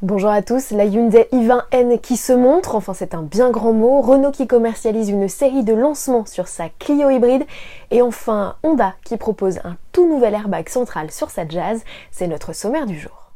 Bonjour à tous, la Hyundai i20N qui se montre, enfin c'est un bien grand mot, Renault qui commercialise une série de lancements sur sa Clio hybride et enfin Honda qui propose un tout nouvel airbag central sur sa Jazz, c'est notre sommaire du jour.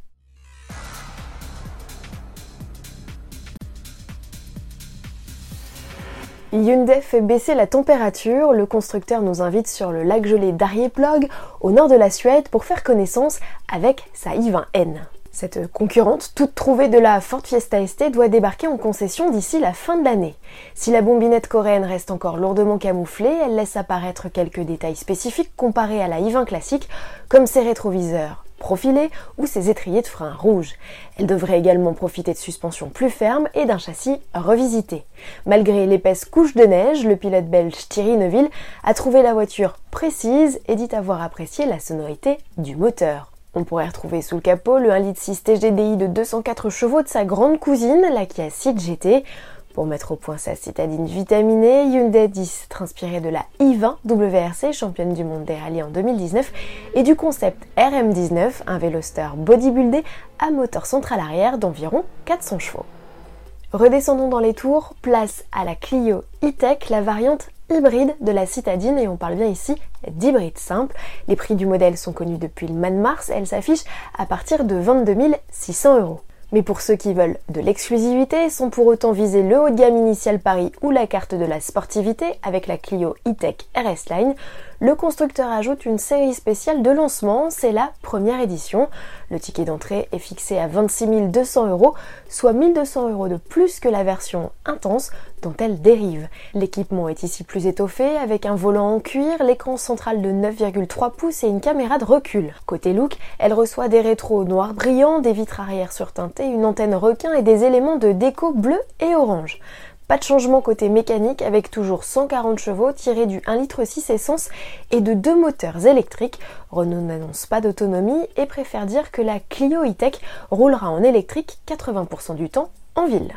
Hyundai fait baisser la température. Le constructeur nous invite sur le lac gelé d'Arjeplog, au nord de la Suède, pour faire connaissance avec sa i20N. Cette concurrente, toute trouvée de la Ford Fiesta ST, doit débarquer en concession d'ici la fin de l'année. Si la bombinette coréenne reste encore lourdement camouflée, elle laisse apparaître quelques détails spécifiques comparés à la i20 classique, comme ses rétroviseurs profilés ou ses étriers de frein rouges. Elle devrait également profiter de suspensions plus fermes et d'un châssis revisité. Malgré l'épaisse couche de neige, le pilote belge Thierry Neuville a trouvé la voiture précise et dit avoir apprécié la sonorité du moteur. On pourrait retrouver sous le capot le 1 litre 6 TGDI de 204 chevaux de sa grande cousine, la Kia Ceed GT. Pour mettre au point sa citadine vitaminée, Hyundai 10 inspiré de la i20 WRC, championne du monde des rallyes en 2019, et du concept RM19, un Veloster bodybuildé à moteur central arrière d'environ 400 chevaux. Redescendons dans les tours, place à la Clio E-Tech, la variante hybride de la citadine et on parle bien ici d'hybride simple. Les prix du modèle sont connus depuis le mois de mars, elle s'affiche à partir de 22 600 euros. Mais pour ceux qui veulent de l'exclusivité, sans pour autant viser le haut de gamme initial Paris ou la carte de la sportivité avec la Clio E-Tech RS Line, le constructeur ajoute une série spéciale de lancement, c'est la première édition. Le ticket d'entrée est fixé à 26 200 euros, soit 1200 euros de plus que la version intense dont elle dérive. L'équipement est ici plus étoffé avec un volant en cuir, l'écran central de 9,3 pouces et une caméra de recul. Côté look, elle reçoit des rétros noirs brillants, des vitres arrière surteintées, une antenne requin et des éléments de déco bleu et orange. Pas de changement côté mécanique avec toujours 140 chevaux tirés du 1,6 litre essence et de deux moteurs électriques. Renault n'annonce pas d'autonomie et préfère dire que la Clio e-Tech roulera en électrique 80% du temps en ville.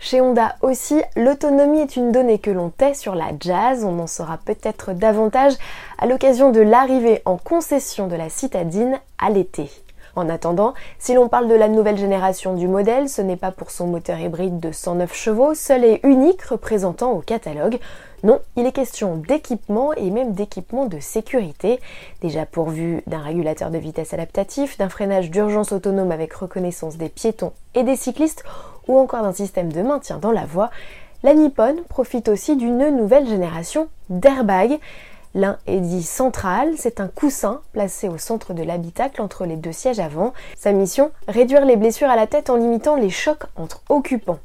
Chez Honda aussi, l'autonomie est une donnée que l'on tait sur la Jazz. On en saura peut-être davantage à l'occasion de l'arrivée en concession de la citadine à l'été. En attendant, si l'on parle de la nouvelle génération du modèle, ce n'est pas pour son moteur hybride de 109 chevaux, seul et unique représentant au catalogue. Non, il est question d'équipement et même d'équipement de sécurité, déjà pourvu d'un régulateur de vitesse adaptatif, d'un freinage d'urgence autonome avec reconnaissance des piétons et des cyclistes, ou encore d'un système de maintien dans la voie. La Nippon profite aussi d'une nouvelle génération d'airbags. L'un est dit central, c'est un coussin placé au centre de l'habitacle entre les deux sièges avant. Sa mission, réduire les blessures à la tête en limitant les chocs entre occupants.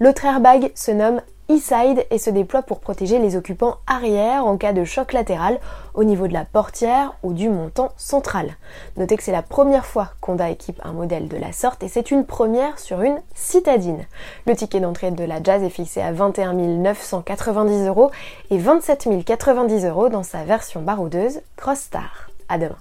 L'autre airbag se nomme e-side et se déploie pour protéger les occupants arrière en cas de choc latéral au niveau de la portière ou du montant central. Notez que c'est la première fois qu'Honda équipe un modèle de la sorte et c'est une première sur une citadine. Le ticket d'entrée de la Jazz est fixé à 21 990 euros et 27 090 euros dans sa version baroudeuse Crossstar. À demain.